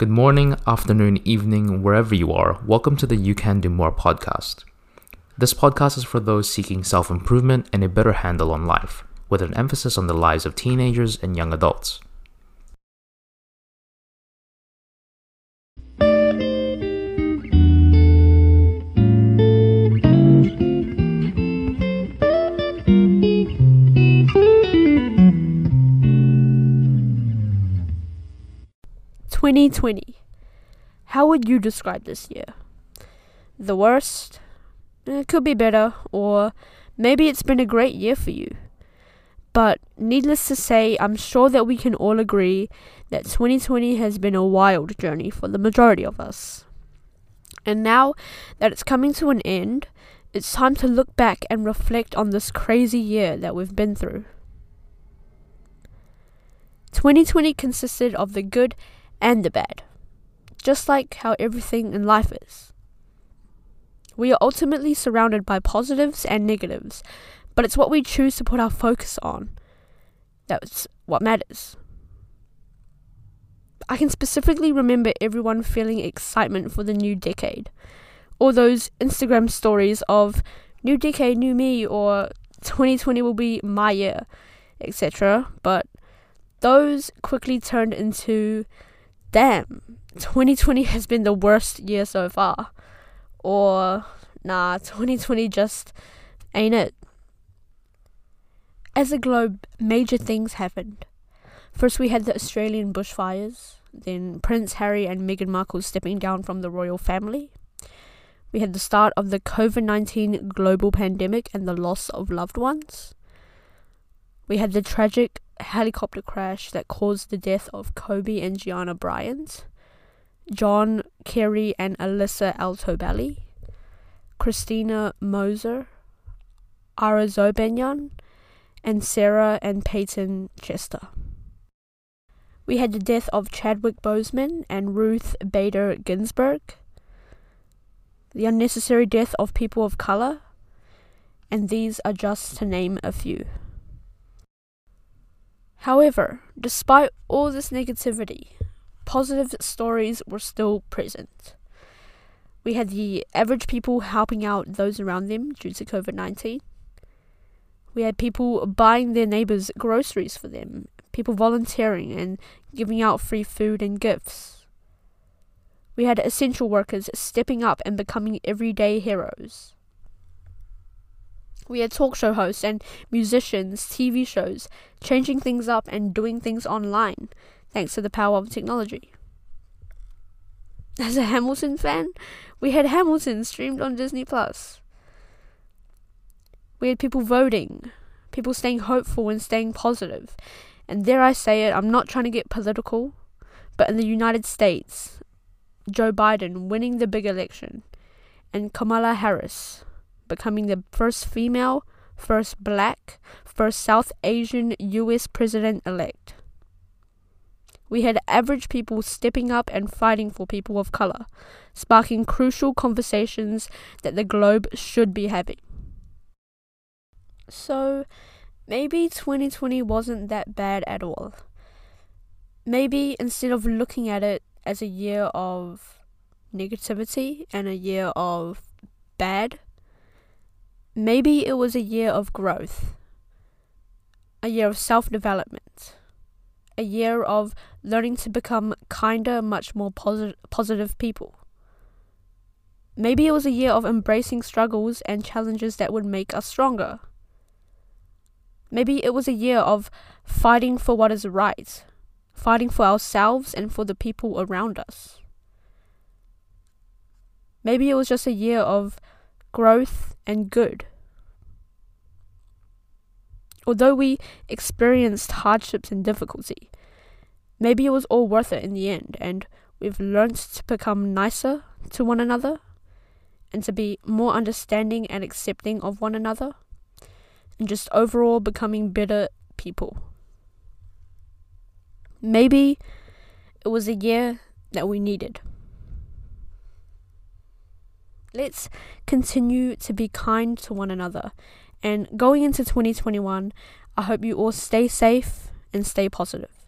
Good morning, afternoon, evening, wherever you are. Welcome to the You Can Do More podcast. This podcast is for those seeking self improvement and a better handle on life, with an emphasis on the lives of teenagers and young adults. Twenty twenty. How would you describe this year? The worst? It could be better, or maybe it's been a great year for you. But needless to say, I'm sure that we can all agree that 2020 has been a wild journey for the majority of us. And now that it's coming to an end, it's time to look back and reflect on this crazy year that we've been through. 2020 consisted of the good and the bad, just like how everything in life is. We are ultimately surrounded by positives and negatives, but it's what we choose to put our focus on that's what matters. I can specifically remember everyone feeling excitement for the new decade. or those Instagram stories of new decade, new me, or 2020 will be my year, etc. But those quickly turned into damn, 2020 has been the worst year so far. Or, nah, 2020 just ain't it. As a globe, major things happened. First, we had the Australian bushfires, then Prince Harry and Meghan Markle stepping down from the royal family. We had the start of the COVID 19 global pandemic and the loss of loved ones. We had the tragic helicopter crash that caused the death of Kobe and Gianna Bryant, John Keri and Alyssa Altobelli, Christina Mauser, Ara Zobayan, and Sarah and Payton Chester. We had the death of Chadwick Boseman and Ruth Bader Ginsburg, the unnecessary death of people of color, and these are just to name a few. However, despite all this negativity, positive stories were still present. We had the average people helping out those around them due to COVID 19. We had people buying their neighbors groceries for them, people volunteering and giving out free food and gifts. We had essential workers stepping up and becoming everyday heroes. We had talk show hosts and musicians, TV shows, changing things up and doing things online, thanks to the power of technology. As a Hamilton fan, we had Hamilton streamed on Disney Plus. We had people voting, people staying hopeful and staying positive. And there I say it, I'm not trying to get political, but in the United States, Joe Biden winning the big election and Kamala Harris becoming the first female, first black, first South Asian US president elect. We had average people stepping up and fighting for people of color, sparking crucial conversations that the globe should be having. So, maybe 2020 wasn't that bad at all. Maybe instead of looking at it as a year of negativity and a year of bad, Maybe it was a year of growth, a year of self development, a year of learning to become kinder, much more posi- positive people. Maybe it was a year of embracing struggles and challenges that would make us stronger. Maybe it was a year of fighting for what is right, fighting for ourselves and for the people around us. Maybe it was just a year of growth, and good. Although we experienced hardships and difficulty, maybe it was all worth it in the end, and we've learned to become nicer to one another and to be more understanding and accepting of one another, and just overall becoming better people. Maybe it was a year that we needed. Let's continue to be kind to one another. And going into 2021, I hope you all stay safe and stay positive.